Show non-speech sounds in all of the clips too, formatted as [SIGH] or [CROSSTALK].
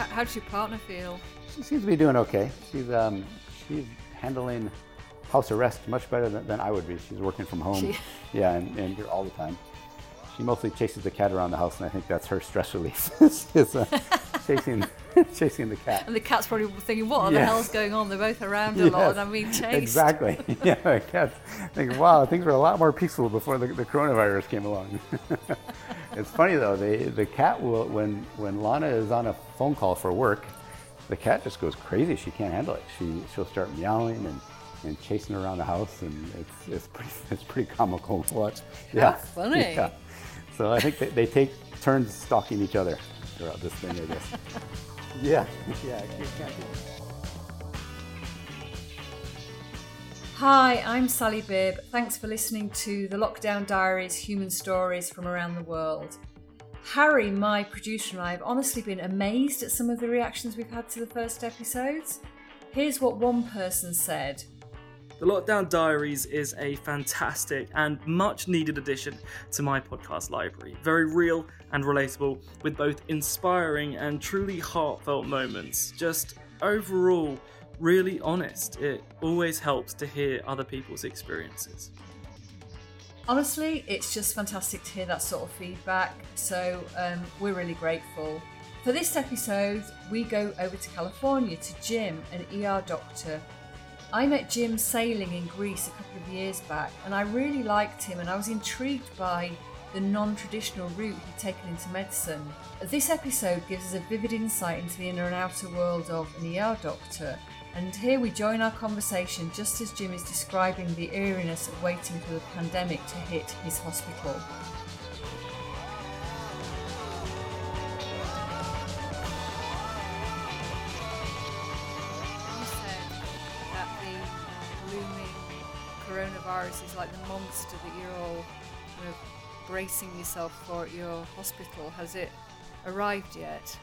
How, how does your partner feel? She seems to be doing okay. She's um, she's handling house arrest much better than, than I would be. She's working from home. She- [LAUGHS] Yeah, and, and here all the time. She mostly chases the cat around the house, and I think that's her stress relief. [LAUGHS] is, uh, chasing [LAUGHS] chasing the cat. And the cat's probably thinking, what the hell's going on? They're both around a lot and I'm being chased. Exactly. Yeah, the cat's thinking, wow, things were a lot more peaceful before the, the coronavirus came along. It's funny though, they, the cat will, when, when Lana is on a phone call for work, the cat just goes crazy. She can't handle it. She, she'll start meowing and, and chasing around the house, and it's, it's, pretty, [LAUGHS] it's pretty comical to watch. How funny. [LAUGHS] Yeah. So I think they, they take turns stalking each other throughout this thing, I guess. [LAUGHS] yeah, yeah. Hi, I'm Sally Bibb. Thanks for listening to the Lockdown Diaries Human Stories from Around the World. Harry, my producer, and I have honestly been amazed at some of the reactions we've had to the first episodes. Here's what one person said. The Lockdown Diaries is a fantastic and much needed addition to my podcast library. Very real and relatable, with both inspiring and truly heartfelt moments. Just overall, really honest. It always helps to hear other people's experiences. Honestly, it's just fantastic to hear that sort of feedback, so um, we're really grateful. For this episode, we go over to California to Jim, an ER doctor. I met Jim sailing in Greece a couple of years back, and I really liked him, and I was intrigued by the non traditional route he'd taken into medicine. This episode gives us a vivid insight into the inner and outer world of an ER doctor, and here we join our conversation just as Jim is describing the eeriness of waiting for the pandemic to hit his hospital. You said that the uh, looming coronavirus is like the monster that you're all kind of bracing yourself for at your hospital. Has it arrived yet?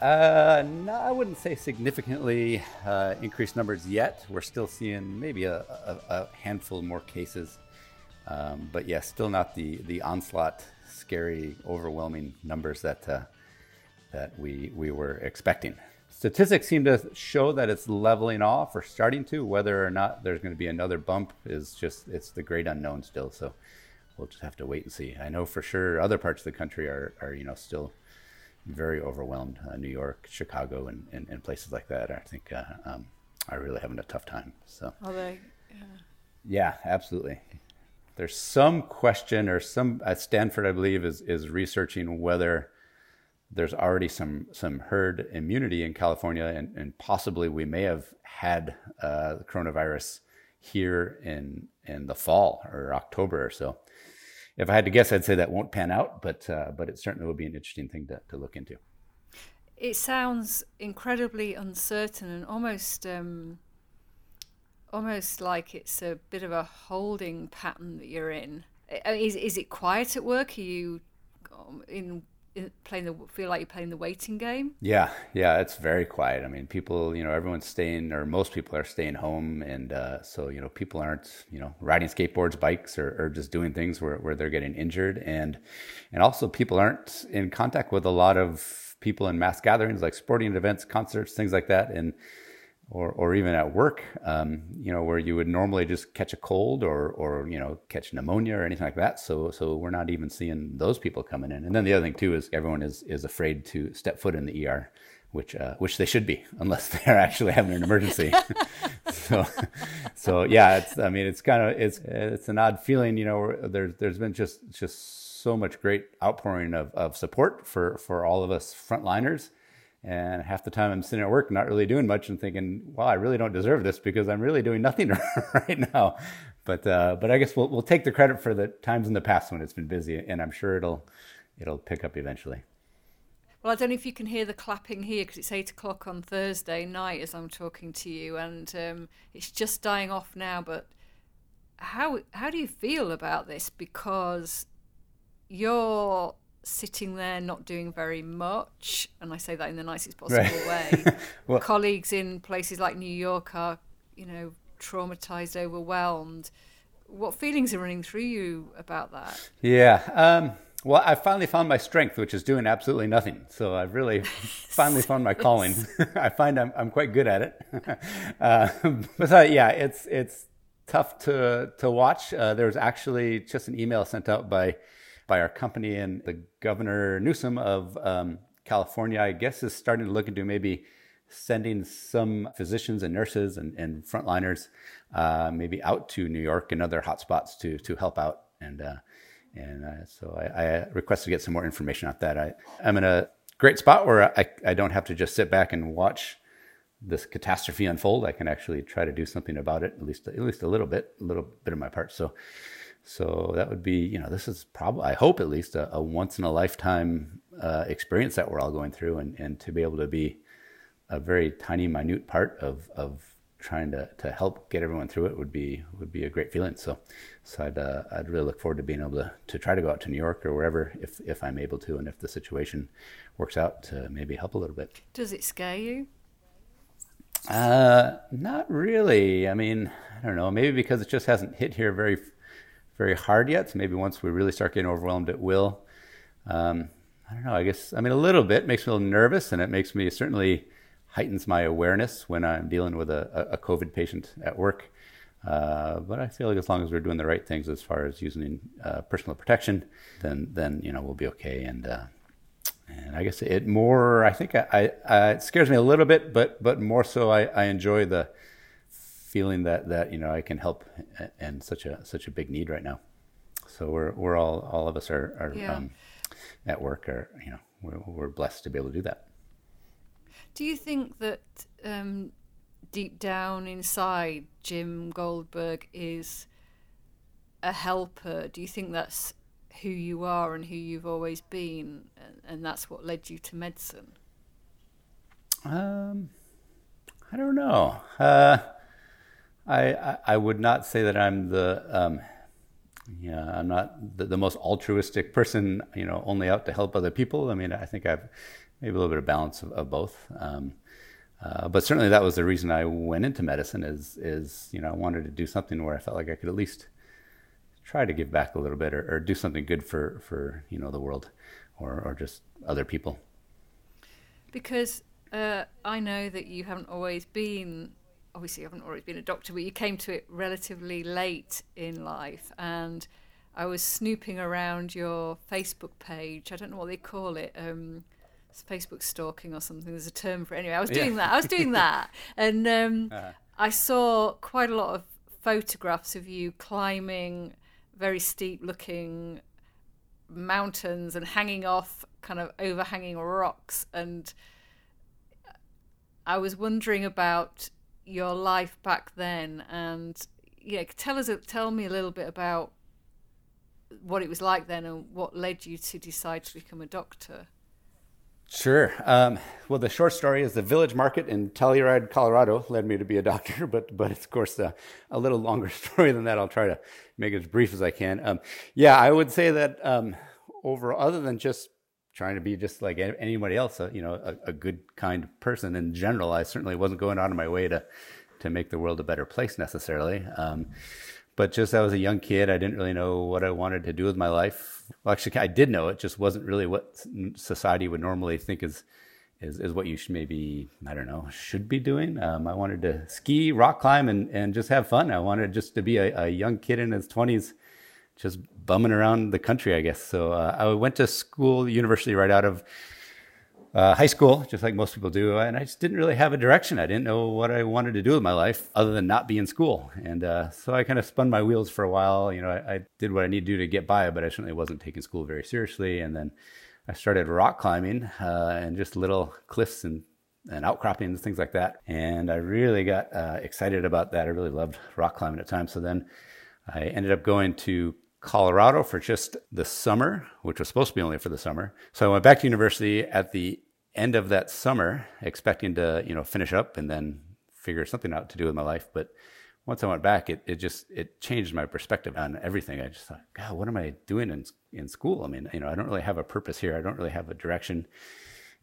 Uh, no, I wouldn't say significantly uh, increased numbers yet. We're still seeing maybe a, a, a handful more cases, um, but yeah, still not the the onslaught, scary, overwhelming numbers that uh, that we we were expecting. Statistics seem to show that it's leveling off or starting to. Whether or not there's going to be another bump is just it's the great unknown still. So we'll just have to wait and see. I know for sure other parts of the country are are you know still very overwhelmed. Uh, New York, Chicago, and, and, and places like that. I think uh, um, are really having a tough time. So Are they? yeah, absolutely. There's some question, or some at Stanford, I believe, is is researching whether there's already some some herd immunity in California, and, and possibly we may have had uh, the coronavirus here in in the fall or October or so. If I had to guess, I'd say that won't pan out, but uh, but it certainly would be an interesting thing to, to look into. It sounds incredibly uncertain and almost um, almost like it's a bit of a holding pattern that you're in. Is is it quiet at work? Are you um, in, in playing the feel like you're playing the waiting game? Yeah, yeah, it's very quiet. I mean, people, you know, everyone's staying, or most people are staying home, and uh, so you know, people aren't, you know, riding skateboards, bikes, or, or just doing things where, where they're getting injured, and and also people aren't in contact with a lot of people in mass gatherings like sporting events, concerts, things like that, and or or even at work, um, you know, where you would normally just catch a cold or or you know catch pneumonia or anything like that. So so we're not even seeing those people coming in. And then the other thing too is everyone is is afraid to step foot in the ER, which uh, which they should be [LAUGHS] unless they're actually having an emergency. [LAUGHS] [LAUGHS] so so yeah, it's I mean it's kind of it's it's an odd feeling, you know. There's there's been just just so much great outpouring of, of support for for all of us frontliners. And half the time I'm sitting at work, not really doing much, and thinking, "Wow, I really don't deserve this because I'm really doing nothing [LAUGHS] right now." But uh, but I guess we'll we'll take the credit for the times in the past when it's been busy, and I'm sure it'll it'll pick up eventually. Well, I don't know if you can hear the clapping here because it's eight o'clock on Thursday night as I'm talking to you, and um, it's just dying off now. But how how do you feel about this? Because you're sitting there not doing very much, and I say that in the nicest possible Right. way. [LAUGHS] Well- Colleagues in places like New York are, you know, traumatized, overwhelmed. What feelings are running through you about that? Yeah. Um, Well, I finally found my strength, which is doing absolutely nothing. So I've really [LAUGHS] finally found my calling. [LAUGHS] I find I'm, I'm quite good at it. uh, but uh, yeah, it's it's tough to to watch. Uh, there was actually just an email sent out by by our company and the governor Newsom of um, California. I guess is starting to look into maybe sending some physicians and nurses and, and frontliners uh, maybe out to New York and other hotspots to to help out and uh, and uh, so I, I, requested to get some more information on that. I, I'm in a great spot where I, I don't have to just sit back and watch this catastrophe unfold. I can actually try to do something about it, at least at least a little bit, a little bit of my part. So, so that would be, you know, this is probably, I hope at least a, a once in a lifetime uh, experience that we're all going through, and and to be able to be a very tiny, minute part of of trying to, to help get everyone through it would be would be a great feeling. So, so I'd uh, I'd really look forward to being able to, to try to go out to New York or wherever if if I'm able to, and if the situation works out to maybe help a little bit. Does it scare you? Uh, not really. I mean, I don't know. Maybe because it just hasn't hit here very very hard yet. So maybe once we really start getting overwhelmed, it will. Um, I don't know. I guess I mean a little bit makes me a little nervous, and it makes me certainly heightens my awareness when I'm dealing with a, a COVID patient at work. Uh, but I feel like as long as we're doing the right things as far as using uh, personal protection, then then you know we'll be okay. And uh, and I guess it more I think I, I, it scares me a little bit, but but more so I, I enjoy the feeling that that you know I can help in such a such a big need right now. So we're we're all all of us are, are yeah. um, at work are you know we're, we're blessed to be able to do that. Do you think that um, deep down inside, Jim Goldberg is a helper? Do you think that's who you are and who you've always been, and, and that's what led you to medicine? Um, I don't know. Uh, I, I, would not say that I'm the um, yeah I'm not the, the, most altruistic person. You know, only out to help other people. I mean, I think I've maybe a little bit of balance of, of both. Um, uh, but certainly that was the reason I went into medicine is, is, you know, I wanted to do something where I felt like I could at least try to give back a little bit or, or do something good for, for, you know, the world or, or just other people. Because uh, I know that you haven't always been, obviously you haven't always been a doctor, but you came to it relatively late in life and I was snooping around your Facebook page. I don't know what they call it. Um, Facebook stalking or something. There's a term for it. Anyway, I was doing yeah. that. I was doing that, [LAUGHS] and um, uh-huh. I saw quite a lot of photographs of you climbing very steep-looking mountains and hanging off kind of overhanging rocks. And I was wondering about your life back then, and yeah, tell us, tell me a little bit about what it was like then and what led you to decide to become a doctor. Sure. Um, well, the short story is the village market in Telluride, Colorado, led me to be a doctor, [LAUGHS] but but it's of course a, a little longer [LAUGHS] story than that. I'll try to make it as brief as I can. Um, yeah, I would say that um, over other than just trying to be just like anybody else, you know, a, a, good kind person in general, I certainly wasn't going out of my way to to make the world a better place necessarily. Um, but just I was a young kid, I didn't really know what I wanted to do with my life. Well, actually, I did know it, just wasn't really what society would normally think is is, is what you should maybe I don't know should be doing. Um, I wanted to ski, rock climb, and and just have fun. I wanted just to be a, a young kid in his twenties, just bumming around the country, I guess. So uh, I went to school, university, right out of uh, high school, just like most people do, and I just didn't really have a direction. I didn't know what I wanted to do with my life other than not be in school. And uh, so I kind of spun my wheels for a while. You know, I, I, did what I needed to do to get by, but I certainly wasn't taking school very seriously. And then I started rock climbing uh, and just little cliffs and and outcroppings, things like that. And I really got uh, excited about that. I really loved rock climbing at times. So then I ended up going to Colorado for just the summer, which was supposed to be only for the summer. So I went back to university at the end of that summer, expecting to you know finish up and then figure something out to do with my life. But once I went back, it, it just it changed my perspective on everything. I just thought, God, what am I doing in in school? I mean, you know, I don't really have a purpose here. I don't really have a direction.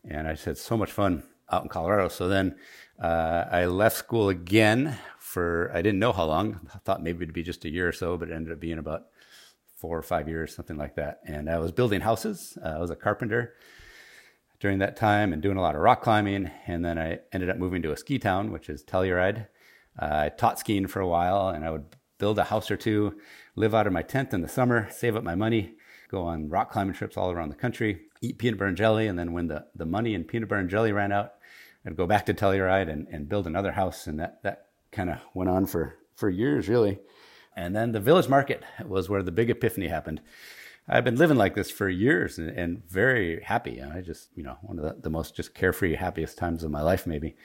And I just had so much fun out in Colorado. So then uh, I left school again for I didn't know how long. I thought maybe it'd be just a year or so, but it ended up being about four or five years, something like that. And I was building houses. Uh, I was a carpenter during that time and doing a lot of rock climbing. And then I ended up moving to a ski town, which is Telluride. Uh, I taught skiing for a while and I would build a house or two, live out of my tent in the summer, save up my money, go on rock climbing trips all around the country, eat peanut butter and jelly. And then when the, the money and peanut butter and jelly ran out, I'd go back to Telluride and, and build another house. And that, that kind of went on for, for years, really. And then the village market was where the big epiphany happened. I've been living like this for years and, and very happy. I just, you know, one of the, the, most just carefree, happiest times of my life, maybe.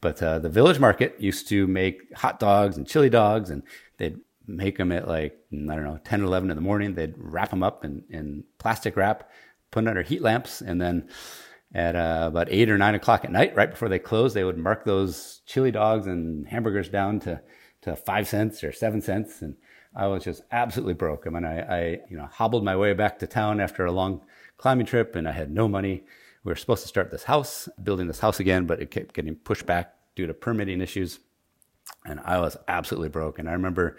But uh, the village market used to make hot dogs and chili dogs, and they'd make them at like, I don't know, 10 or 11 in the morning. They'd wrap them up in, in plastic wrap, put them under heat lamps, and then at uh, about 8 or 9 o'clock at night, right before they closed, they would mark those chili dogs and hamburgers down to, to 5 cents or 7 cents. And I was just absolutely broke. I mean, I, I, you know, hobbled my way back to town after a long climbing trip and I had no money. We were supposed to start this house, building this house again, but it kept getting pushed back due to permitting issues. And I was absolutely broke. And I remember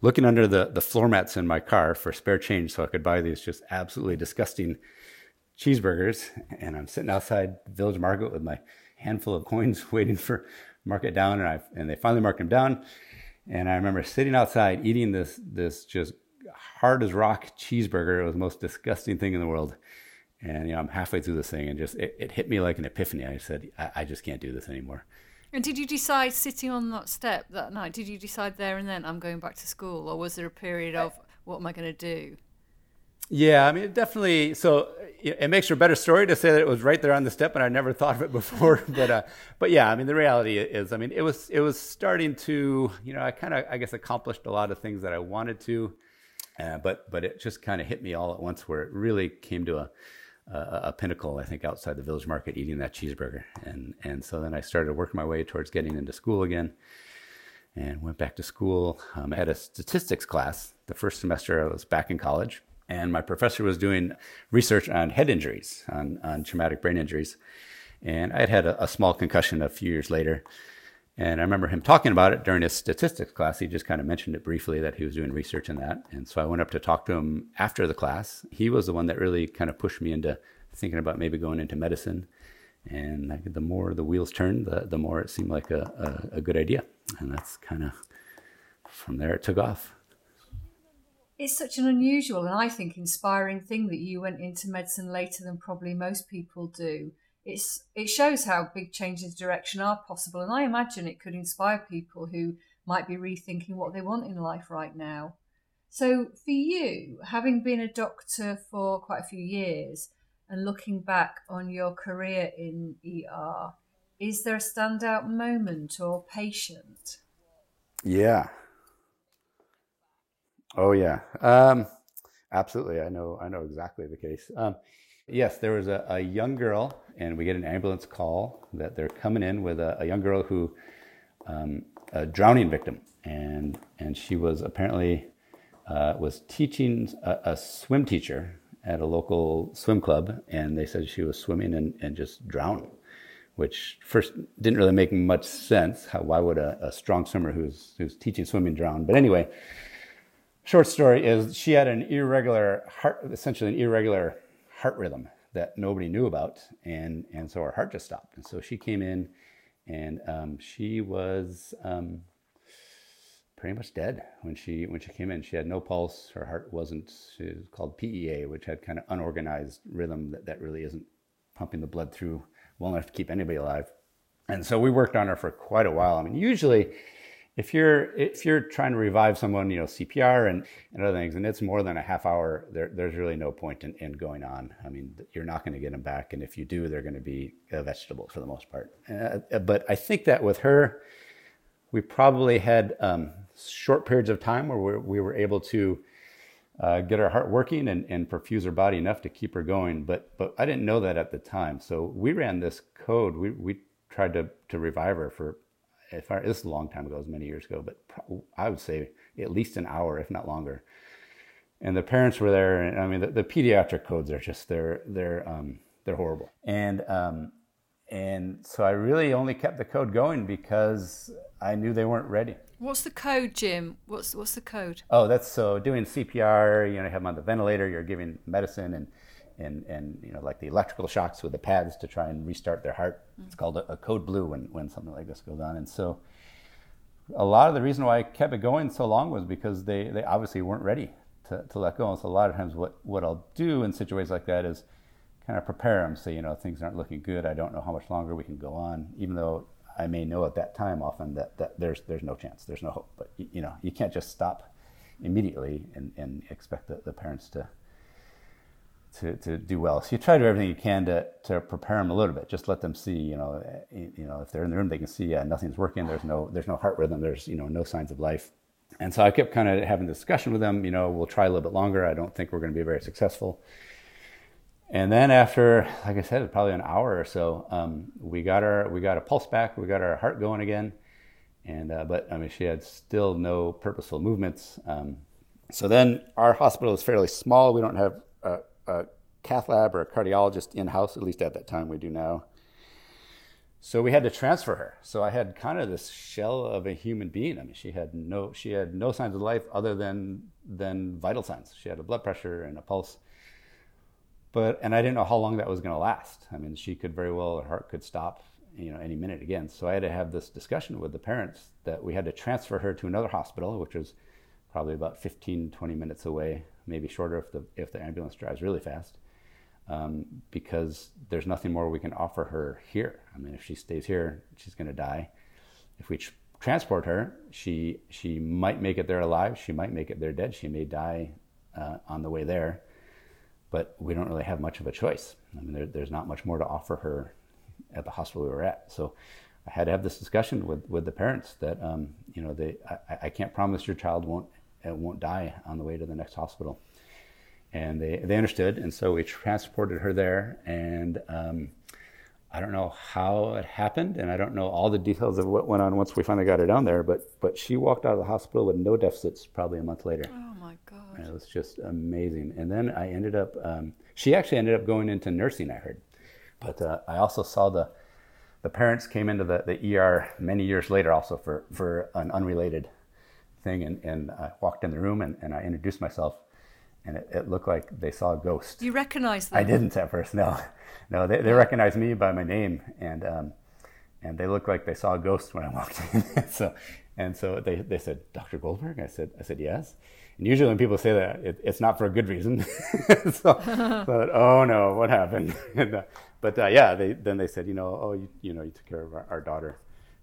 looking under the, the floor mats in my car for spare change so I could buy these just absolutely disgusting cheeseburgers. And I'm sitting outside Village Market with my handful of coins [LAUGHS] waiting for market down. And I, and they finally marked them down. And I remember sitting outside eating this this just hard as rock cheeseburger. It was the most disgusting thing in the world. And you know, I'm halfway through this thing, and just it, it hit me like an epiphany. I said, I, I, just can't do this anymore. And did you decide sitting on that step that night? Did you decide there and then I'm going back to school, or was there a period of what am I going to do? Yeah, I mean, definitely. So it makes for a better story to say that it was right there on the step, and I never [LAUGHS] thought of it before. [LAUGHS] but uh, but yeah, I mean, the reality is, I mean, it was it was starting to, you know, I kind of, I guess, accomplished a lot of things that I wanted to, uh, but but it just kind of hit me all at once, where it really came to a, a, a pinnacle. I think outside the village market, eating that cheeseburger, and and so then I started working my way towards getting into school again. And went back to school. Um, I had a statistics class the first semester I was back in college and my professor was doing research on head injuries, on, on traumatic brain injuries. And I had had a, a, small concussion a few years later. And I remember him talking about it during his statistics class. He just kind of mentioned it briefly that he was doing research in that. And so I went up to talk to him after the class. He was the one that really kind of pushed me into thinking about maybe going into medicine. And the more the wheels turned, the, the more it seemed like a, a, a good idea. And that's kind of from there it took off it's such an unusual and I think inspiring thing that you went into medicine later than probably most people do. It's it shows how big changes direction are possible, and I imagine it could inspire people who might be rethinking what they want in life right now. So, for you, having been a doctor for quite a few years and looking back on your career in ER, is there a standout moment or patient? Yeah, Oh yeah, um, absolutely. I know. I know exactly the case. Um, yes, there was a, a, young girl, and we get an ambulance call that they're coming in with a, a young girl who, um, a drowning victim, and and she was apparently uh, was teaching a, a, swim teacher at a local swim club, and they said she was swimming and, and just drowned. Which first didn't really make much sense. How, why would a, a strong swimmer who's who's teaching swimming drown? But anyway, short story is she had an irregular heart, essentially an irregular heart rhythm that nobody knew about, and and so her heart just stopped. And so she came in, and um, she was um, pretty much dead when she when she came in. She had no pulse. Her heart wasn't. She was called PEA, which had kind of unorganized rhythm that, that really isn't pumping the blood through well enough to keep anybody alive. And so we worked on her for quite a while. I mean, usually if you're if you're trying to revive someone, you know CPR and, and other things, and it's more than a half hour, there, there's really no point in, in going on. I mean, you're not going to get them back, and if you do, they're going to be a vegetable for the most part. Uh, uh, but I think that with her, we probably had um, short periods of time where we, we were able to uh, get her heart working and, and perfuse her body enough to keep her going. But but I didn't know that at the time, so we ran this code. We we tried to to revive her for if I, this is a long time ago, it was many years ago, but I would say at least an hour, if not longer. And the parents were there, and I mean, the, the pediatric codes are just they're they're um, they're horrible. And um, and so I really only kept the code going because I knew they weren't ready. What's the code, Jim? What's what's the code? Oh, that's so doing CPR. You know, you have them on the ventilator. You're giving medicine and and and you know like the electrical shocks with the pads to try and restart their heart. Mm-hmm. It's called a, a, code blue when when something like this goes on. And so a lot of the reason why I kept it going so long was because they they obviously weren't ready to, to let go. And so a lot of times what what I'll do in situations like that is kind of prepare them. Say you know things aren't looking good. I don't know how much longer we can go on, even though I may know at that time often that, that there's there's no chance, there's no hope. But you, know, you can't just stop immediately and, and expect the, the parents to, to to do well. So you try to do everything you can to, to prepare them a little bit. Just let them see, you know, you know, if they're in the room, they can see yeah, nothing's working. There's no there's no heart rhythm. There's you know no signs of life. And so I kept kind of having discussion with them. You know, we'll try a little bit longer. I don't think we're going to be very successful. And then after, like I said, probably an hour or so, um, we got our we got a pulse back, we got our heart going again, and uh, but I mean she had still no purposeful movements. Um, so then our hospital is fairly small. We don't have a, a cath lab or a cardiologist in house, at least at that time. We do now. So we had to transfer her. So I had kind of this shell of a human being. I mean, she had no she had no signs of life other than than vital signs. She had a blood pressure and a pulse but and I didn't know how long that was going to last. I mean, she could very well her heart could stop, you know, any minute again. So I had to have this discussion with the parents that we had to transfer her to another hospital, which was probably about 15, 20 minutes away, maybe shorter if the if the ambulance drives really fast, um, because there's nothing more we can offer her here. I mean, if she stays here, she's going to die. If we tr- transport her, she she might make it there alive. She might make it there dead. She may die uh, on the way there but we don't really have much of a choice. I mean, there, there's not much more to offer her at the hospital we were at. So I had to have this discussion with, with the parents that, um, you know, they, I, I, can't promise your child won't, won't die on the way to the next hospital. And they, they understood. And so we transported her there. And um, I don't know how it happened. And I don't know all the details of what went on once we finally got her down there. But, but she walked out of the hospital with no deficits probably a month later. Oh. My gosh. And it was just amazing. And then I ended up, um, she actually ended up going into nursing, I heard. But uh, I also saw the, the parents came into the, the ER many years later also for, for an unrelated thing. And, and I walked in the room and, and I introduced myself and it, it, looked like they saw a ghost. You recognized them? I didn't at first, no. [LAUGHS] No, they, they recognized me by my name and, um, and they looked like they saw a ghost when I [LAUGHS] walked in. [LAUGHS] so, and so they, they said, Dr. Goldberg? I said, I said, yes. And usually when people say that, it, it's not for a good reason. so, but oh no, what happened? and, uh, but uh, yeah, they, then they said, you know, oh, you, you know, you took care of our, our daughter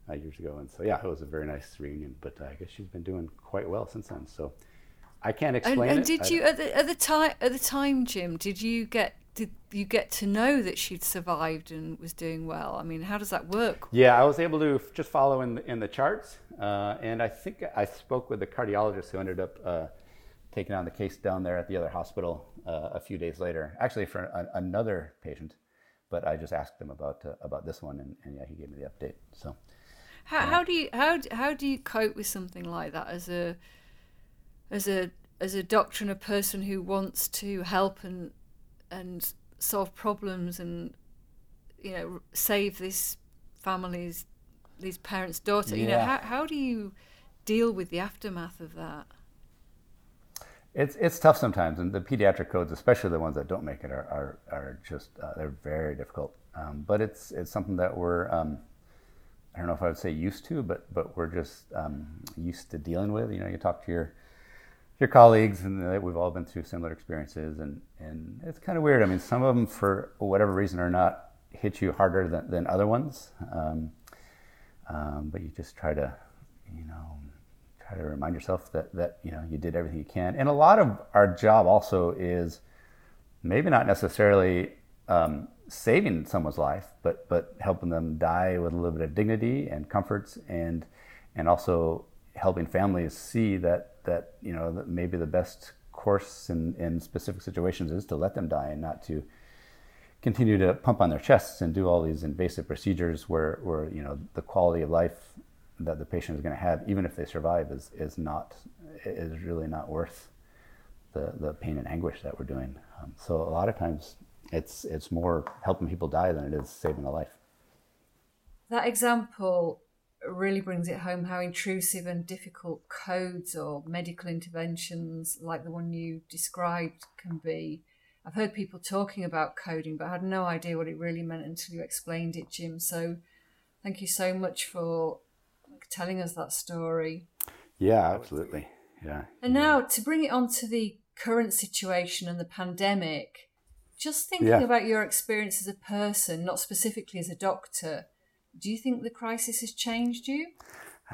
uh, years ago, and so yeah, it was a very nice reunion. But uh, I guess she's been doing quite well since then. So I can't explain and, and did you at the, at the time at the time, Jim? Did you get did you get to know that she'd survived and was doing well? I mean, how does that work? Yeah, I was able to just follow in the, in the charts, uh, and I think I spoke with the cardiologist who ended up uh, taking on the case down there at the other hospital uh, a few days later, actually for another patient. But I just asked him about uh, about this one, and, and, yeah, he gave me the update. So, how, how do you how how do you cope with something like that as a as a as a doctor and a person who wants to help and and solve problems and you know save this family's these parents' daughter? Yeah. You know, how how do you deal with the aftermath of that? It's it's tough sometimes, and the pediatric codes, especially the ones that don't make it, are are, are just uh, they're very difficult. Um, but it's it's something that we're um, I don't know if I would say used to, but but we're just um, used to dealing with. You know, you talk to your your colleagues, and we've all been through similar experiences, and and it's kind of weird. I mean, some of them, for whatever reason or not, hit you harder than, than other ones. Um, um, but you just try to, you know, try to remind yourself that that you know you did everything you can. And a lot of our job also is maybe not necessarily um, saving someone's life, but but helping them die with a little bit of dignity and comforts, and and also helping families see that that you know that maybe the best course in, in specific situations is to let them die and not to continue to pump on their chests and do all these invasive procedures where, where you know the quality of life that the patient is going to have, even if they survive, is, is not is really not worth the, the pain and anguish that we're doing. Um, so a lot of times, it's it's more helping people die than it is saving a life. That example really brings it home how intrusive and difficult codes or medical interventions like the one you described can be. I've heard people talking about coding, but I had no idea what it really meant until you explained it, Jim. So thank you so much for telling us that story. Yeah, absolutely. Yeah. And now to bring it on to the current situation and the pandemic, just thinking yeah. about your experience as a person, not specifically as a doctor, do you think the crisis has changed you?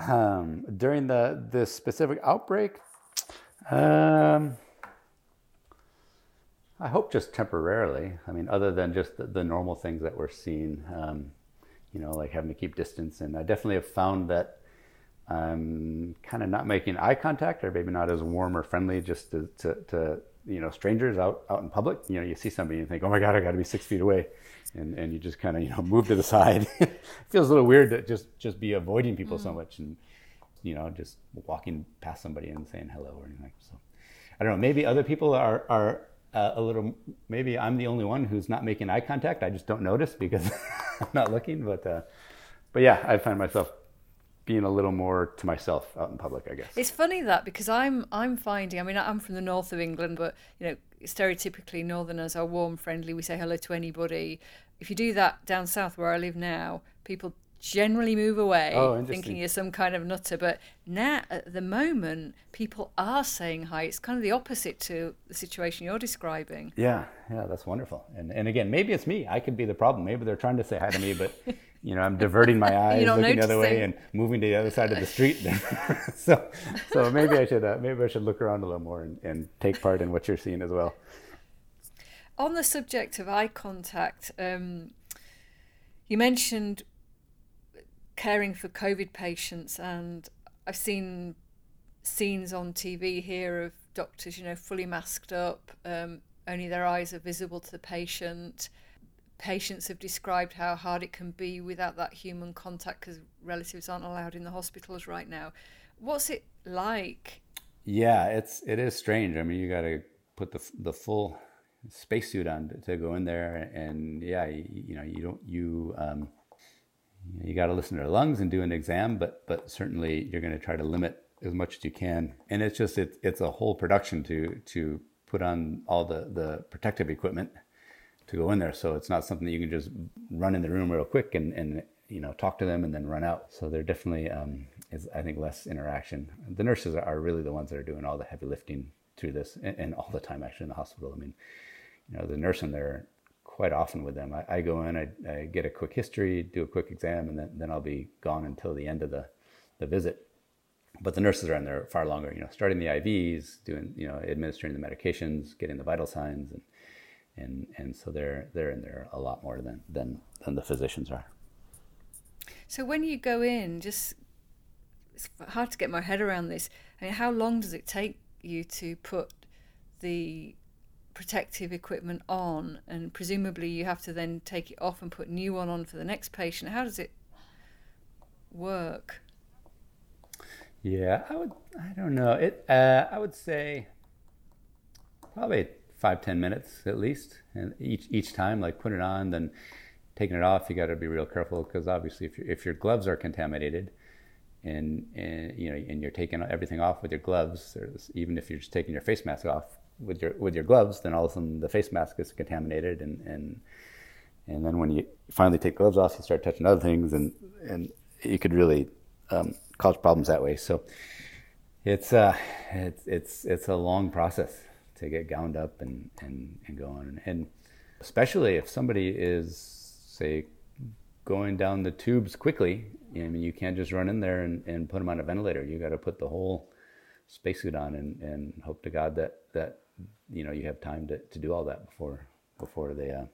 Um, during the this specific outbreak, um, I hope just temporarily. I mean, other than just the, the normal things that we're seeing, um, you know, like having to keep distance. And I definitely have found that I'm kind of not making eye contact, or maybe not as warm or friendly, just to, to, to you know strangers out out in public. You know, you see somebody and you think, oh my god, I got to be six feet away and, and you just kind of you know move to the side. [LAUGHS] it feels a little weird to just just be avoiding people mm. so much and you know just walking past somebody and saying hello or anything. So I don't know. Maybe other people are are uh, a little. Maybe I'm the only one who's not making eye contact. I just don't notice because [LAUGHS] I'm not looking. But uh, but yeah, I find myself being a little more to myself out in public, I guess. It's funny that because I'm I'm finding. I mean, I'm from the north of England, but you know, stereotypically Northerners are warm, friendly. We say hello to anybody. If you do that down south where I live now, people generally move away, oh, thinking you're some kind of nutter. But now, at the moment, people are saying hi. It's kind of the opposite to the situation you're describing. Yeah, yeah, that's wonderful. And and again, maybe it's me. I could be the problem. Maybe they're trying to say hi to me, but [LAUGHS] you know, I'm diverting my [LAUGHS] eyes, looking the other way, and moving to the other side of the street. [LAUGHS] so, so maybe I should uh, maybe I should look around a little more and, and take part in what you're seeing as well. On the subject of eye contact, um, you mentioned caring for COVID patients, and I've seen scenes on TV here of doctors, you know, fully masked up, um, only their eyes are visible to the patient. Patients have described how hard it can be without that human contact because relatives aren't allowed in the hospitals right now. What's it like? Yeah, it's it is strange. I mean, you got to put the the full spacesuit on to, go in there, and yeah, you, you know, you don't you. Um, you got to listen to their lungs and do an exam, but but certainly you're going to try to limit as much as you can. And it's just it's it's a whole production to to put on all the the protective equipment to go in there. So it's not something that you can just run in the room real quick and and you know talk to them and then run out. So there definitely um, is I think less interaction. The nurses are really the ones that are doing all the heavy lifting through this and, and all the time actually in the hospital. I mean, you know, the nurse in there quite often with them. I, I go in, I, I, get a quick history, do a quick exam, and then, then I'll be gone until the end of the, the visit. But the nurses are in there far longer, you know, starting the IVs, doing, you know, administering the medications, getting the vital signs, and and and so they're they're in there a lot more than than than the physicians are. So when you go in, just it's hard to get my head around this. I mean, how long does it take you to put the protective equipment on, and presumably you have to then take it off and put new one on for the next patient. How does it work? Yeah, I would. I don't know. It. Uh, I would say probably five ten minutes at least, and each each time, like put it on, then taking it off. You got to be real careful because obviously, if if your gloves are contaminated, and, and you know, and you're taking everything off with your gloves, even if you're just taking your face mask off, with your with your gloves, then all of a sudden the face mask gets contaminated, and and and then when you finally take gloves off, you start touching other things, and and you could really um, cause problems that way. So it's uh it's it's it's a long process to get gowned up and and and going, and especially if somebody is say going down the tubes quickly. I mean, you can't just run in there and, and put them on a ventilator. You got to put the whole spacesuit on and, and hope to God that that you know you have time to, to do all that before before they uh,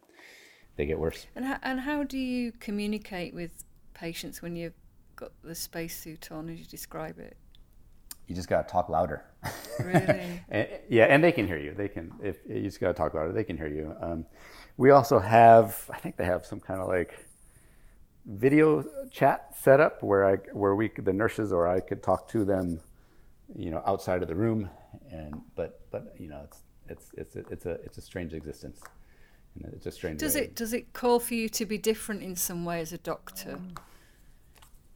they get worse. And how, and how do you communicate with patients when you've got the spacesuit on as you describe it? You just gotta talk louder. Really? [LAUGHS] and, yeah, and they can hear you. They can if you just gotta talk louder. They can hear you. Um, we also have, I think they have some kind of like video chat set up where I where we the nurses or I could talk to them, you know, outside of the room and but but you know it's it's it's a, it's a it's a strange existence. it's a strange. Does way. it does it call for you to be different in some way as a doctor? Um,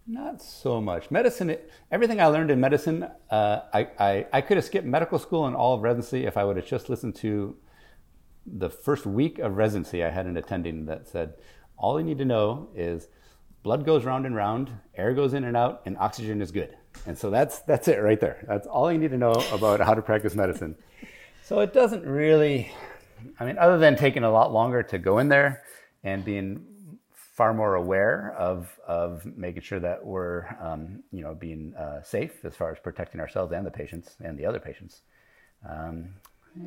Not so much. Medicine, everything I learned in medicine, uh, I, I, I could have skipped medical school and all of residency if I would have just listened to the first week of residency. I had an attending that said, all you need to know is blood goes round and round, air goes in and out, and oxygen is good. And so that's, that's it right there. That's all you need to know about how to practice medicine. So it doesn't really, I mean, other than taking a lot longer to go in there and being far more aware of, of making sure that we're um, you know being uh, safe as far as protecting ourselves and the patients and the other patients. Um,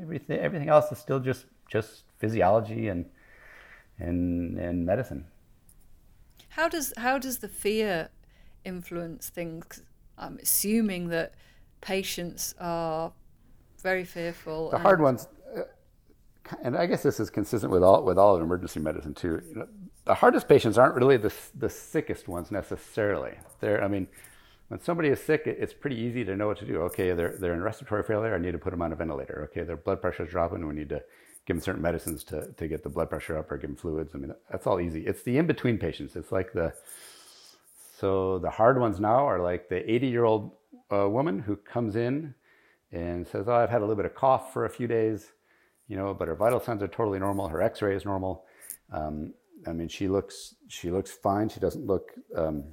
everything everything else is still just just physiology and and and medicine. How does how does the fear influence things? I'm assuming that patients are very fearful. The hard ones, uh, and I guess this is consistent with all with all of emergency medicine too. You know, the hardest patients aren't really the, the sickest ones necessarily. They're, I mean, when somebody is sick, it's pretty easy to know what to do. Okay, they're, they're in respiratory failure. I need to put them on a ventilator. Okay, their blood pressure is dropping. We need to give them certain medicines to, to get the blood pressure up or give them fluids. I mean, that's all easy. It's the in between patients. It's like the, so the hard ones now are like the 80 year old uh, woman who comes in and says, Oh, I've had a little bit of cough for a few days, you know, but her vital signs are totally normal. Her x ray is normal. Um, I mean, she looks she looks fine. She doesn't look um,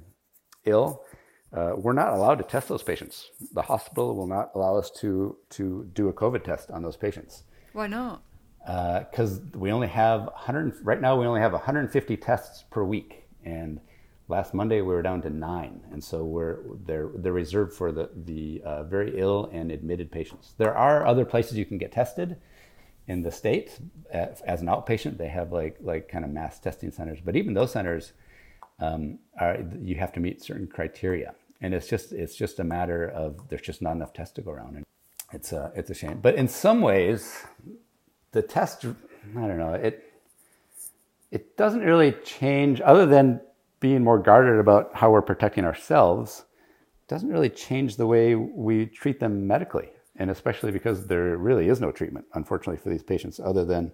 ill. Uh, we're not allowed to test those patients. The hospital will not allow us to to do a COVID test on those patients. Why not? Because uh, we only have 100 right now. We only have 150 tests per week, and last Monday we were down to nine, and so we're they're they're reserved for the the uh, very ill and admitted patients. There are other places you can get tested in the states as an outpatient they have like like kind of mass testing centers. But even those centers um, are you have to meet certain criteria. And it's just it's just a matter of there's just not enough tests to go around. And it's a it's a shame. But in some ways the test i don't know it it doesn't really change other than being more guarded about how we're protecting ourselves doesn't really change the way we treat them medically and especially because there really is no treatment, unfortunately, for these patients other than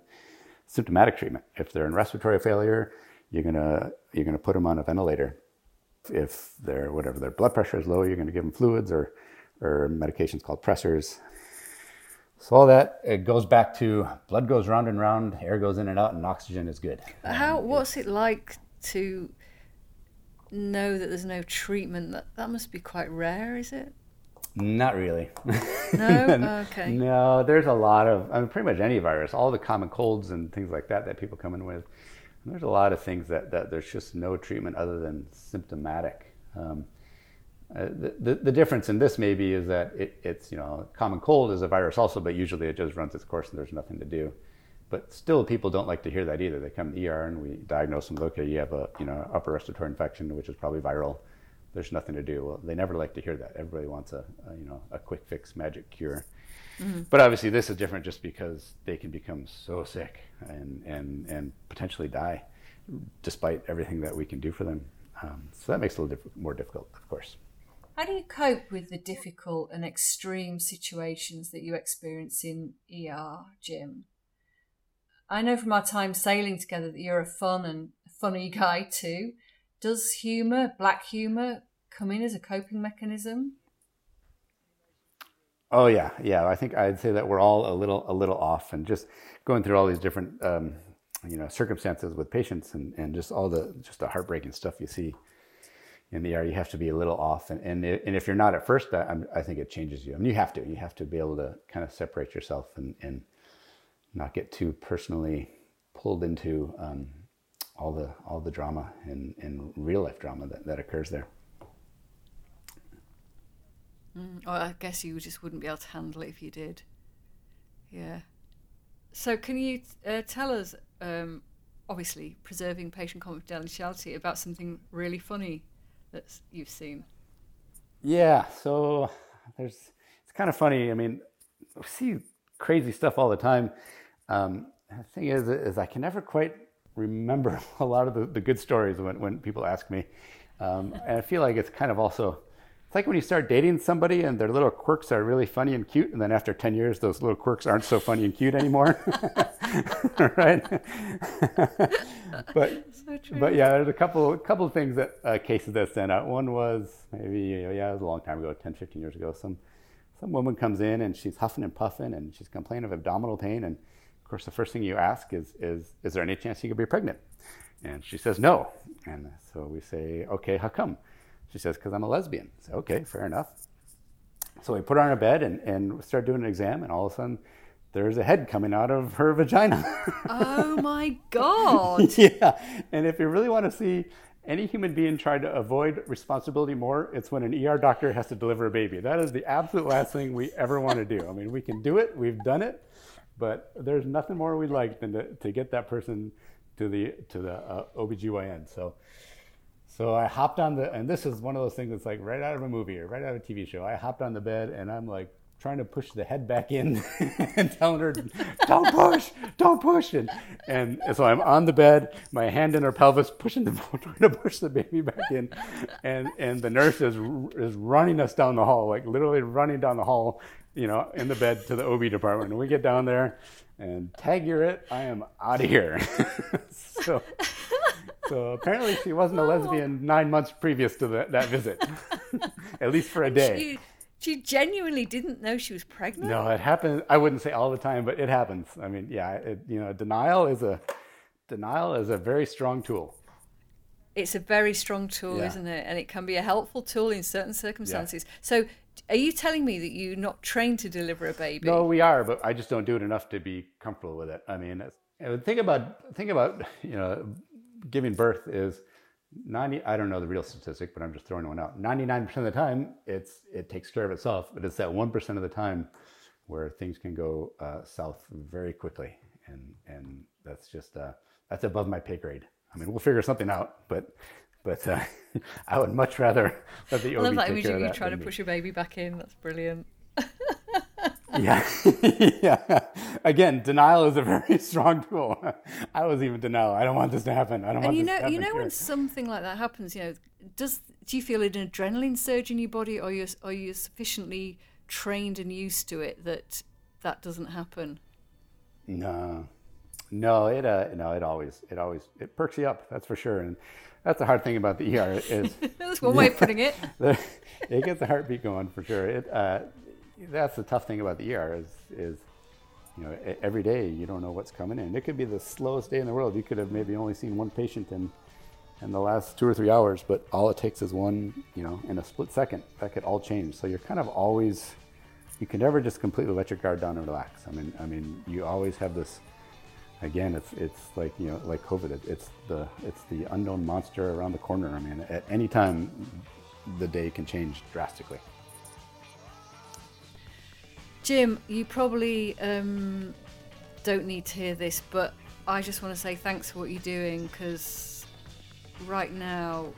symptomatic treatment. If they're in respiratory failure, you're gonna you're gonna put them on a ventilator. If their whatever their blood pressure is low, you're gonna give them fluids or or medications called pressors. So all that it goes back to blood goes round and round, air goes in and out, and oxygen is good. How what's it like to know that there's no treatment? That that must be quite rare, is it? Not really. No. [LAUGHS] okay. No, there's a lot of, I mean, pretty much any virus, all the common colds and things like that that people come in with. There's a lot of things that, that there's just no treatment other than symptomatic. Um, uh, the, the, the, difference in this maybe is that it, it's, you know, common cold is a virus also, but usually it just runs its course and there's nothing to do. But still, people don't like to hear that either. They come to the ER and we diagnose them. Okay, you have a, you know, upper respiratory infection, which is probably viral there's nothing to do. Well, they never like to hear that. Everybody wants a, a you know a quick fix, magic cure. Mm-hmm. But obviously, this is different just because they can become so sick and and and potentially die, despite everything that we can do for them. Um, so that makes it a little diff- more difficult, of course. How do you cope with the difficult and extreme situations that you experience in ER, Jim? I know from our time sailing together that you're a fun and funny guy too. Does humour, black humour, come in as a coping mechanism? Oh yeah, yeah. I think I'd say that we're all a little a little off, and just going through all these different um, you know circumstances with patients, and, and just all the just the heartbreaking stuff you see in the ER, you have to be a little off, and and, and if you're not at first, I, I think it changes you. I mean, you have to you have to be able to kind of separate yourself and and not get too personally pulled into um, all the all the drama and, and real life drama that, that occurs there. Mm, I guess you just wouldn't be able to handle it if you did. Yeah. So, can you uh, tell us, um, obviously, preserving patient confidentiality, about something really funny that you've seen? Yeah. So, there's it's kind of funny. I mean, we see crazy stuff all the time. Um, the thing is, is I can never quite remember [LAUGHS] a lot of the, the good stories when, when people ask me. Um, and I feel like it's kind of also, it's like when you start dating somebody and their little quirks are really funny and cute, and then after 10 years, those little quirks aren't so funny and cute anymore. [LAUGHS] right? [LAUGHS] but so. But yeah, there's a couple couple of things that uh, cases that stand out. One was maybe yeah, it was a long time ago, 10, 15 years ago. Some some woman comes in and she's huffing and puffing and she's complaining of abdominal pain. And of course, the first thing you ask is is is there any chance you could be pregnant? And she says no. And so we say, okay, how come? She says, because I'm a lesbian. Say, okay, fair enough. So we put her on a bed and, and start doing an exam, and all of a sudden, there's a head coming out of her vagina. [LAUGHS] oh my God. [LAUGHS] yeah. And if you really want to see any human being try to avoid responsibility more, it's when an ER doctor has to deliver a baby. That is the absolute last thing we ever want to do. I mean, we can do it, we've done it, but there's nothing more we'd like than to, to get that person to the to the uh, OBGYN. So so I hopped on the and this is one of those things that's like right out of a movie or right out of a TV show. I hopped on the bed and I'm like trying to push the head back in [LAUGHS] and telling her, "Don't push, don't push." And, and so I'm on the bed, my hand in her pelvis, pushing the [LAUGHS] trying to push the baby back in, and and the nurse is is running us down the hall, like literally running down the hall, you know, in the bed to the OB department. And we get down there, and tag you're it, I am out of here. [LAUGHS] so. So apparently she wasn't a lesbian nine months previous to the, that visit, [LAUGHS] at least for a day. She, she genuinely didn't know she was pregnant. No, it happens. I wouldn't say all the time, but it happens. I mean, yeah, it, you know, denial is a denial is a very strong tool. It's a very strong tool, Yeah. isn't it? And it can be a helpful tool in certain circumstances. So, are you telling me that you're not trained to deliver a baby? No, we are, but I just don't do it enough to be comfortable with it. I mean, it's, and the thing about think about you know giving birth is ninety. I don't know the real statistic, but I'm just throwing one out. Ninety nine percent of the time, it's it takes care of itself, but it's that one percent of the time where things can go uh, south very quickly, and and that's just uh, that's above my pay grade. I mean, we'll figure something out, but. But uh, [LAUGHS] I would much rather [LAUGHS] let the I OB love that image of you trying to me. push your baby back in. That's brilliant. Yeah. [LAUGHS] yeah. Again, denial is a very [LAUGHS] strong tool. I was even denial. I don't want this to happen. I don't And want you this know, to happen. you know here. when something like that happens, you know, does do you feel an adrenaline surge in your body, or you are you sufficiently trained and used to it that that doesn't happen? No, no, it uh, no, it always, it always, it perks you up. That's for sure. And that's the hard thing about the ER is [LAUGHS] That's one way of putting it. it gets the heartbeat going for sure. It uh, that's the tough thing about the ER is is you know every day you don't know what's coming in. It could be the slowest day in the world. You could have maybe only seen one patient in in the last two or three hours, but all it takes is one you know in a split second. That could all change. So you're kind of always you can never just completely let your guard down and relax. I mean, I mean, you always have this. Again, it's it's like you know, like COVID. It, it's the it's the unknown monster around the corner. I mean, at any time, the day can change drastically. Jim, you probably um, don't need to hear this, but I just want to say thanks for what you're doing because right now,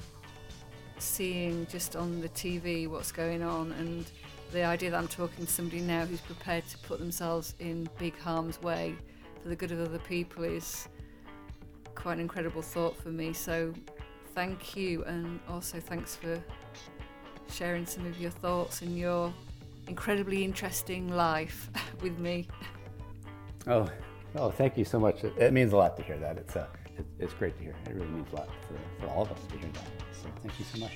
seeing just on the TV what's going on and the idea that I'm talking to somebody now who's prepared to put themselves in big harm's way for the good of other people is quite an incredible thought for me. So, thank you, and also thanks for sharing some of your thoughts and your incredibly interesting life [LAUGHS] with me. Oh, oh, thank you so much. It, means a lot to hear that. It's uh, it, it's great to hear. It really means a lot for, for all of us to hear that. So thank you so much.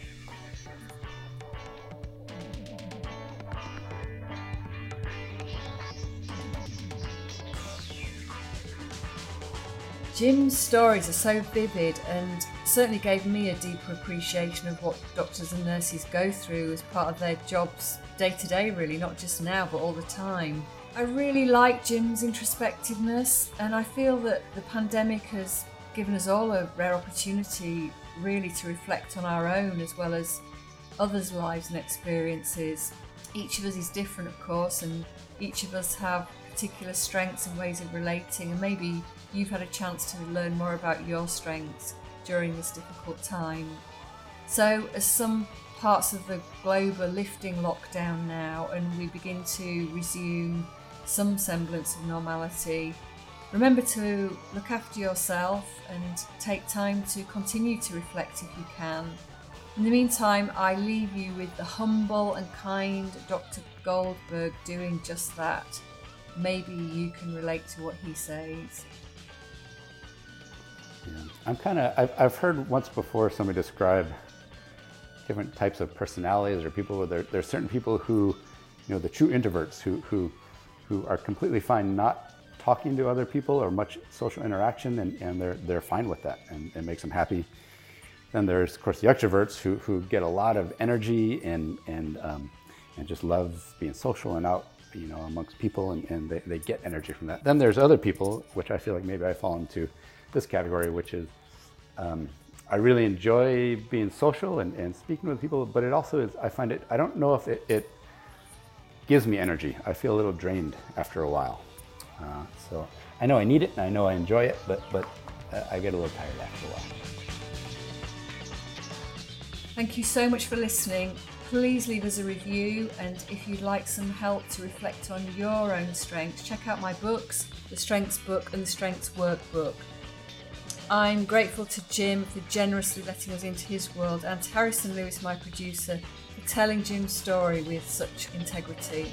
Jim's stories are so vivid and certainly gave me a deeper appreciation of what doctors and nurses go through as part of their jobs day to day, really, not just now, but all the time. I really like Jim's introspectiveness, and I feel that the pandemic has given us all a rare opportunity, really, to reflect on our own as well as others' lives and experiences. Each of us is different, of course, and each of us have particular strengths and ways of relating, and maybe you've had a chance to learn more about your strengths during this difficult time. So, as some parts of the globe are lifting lockdown now and we begin to resume some semblance of normality, remember to look after yourself and take time to continue to reflect if you can. In the meantime, I leave you with the humble and kind Dr. Goldberg doing just that. Maybe you can relate to what he says. Yeah. I'm kind of, I've, I've heard once before somebody describe different types of personalities or people. There, are certain people who, you know, the true introverts who, who, who are completely fine not talking to other people or much social interaction and, and they're, they're fine with that and it makes them happy. Then there's, of course, the extroverts who, who get a lot of energy and, and, um, and just love being social and out, you know, amongst people and, and they, they get energy from that. Then there's other people, which I feel like maybe I fall into this category, which is um, I really enjoy being social and, and speaking with people, but it also is, I find it, I don't know if it, it gives me energy. I feel a little drained after a while. Uh, so I know I need it and I know I enjoy it, but, but uh, I get a little tired after a while. Thank you so much for listening. Please leave us a review, and if you'd like some help to reflect on your own strengths, check out my books The Strengths Book and The Strengths Workbook. I'm grateful to Jim for generously letting us into his world and to Harrison Lewis, my producer, for telling Jim's story with such integrity.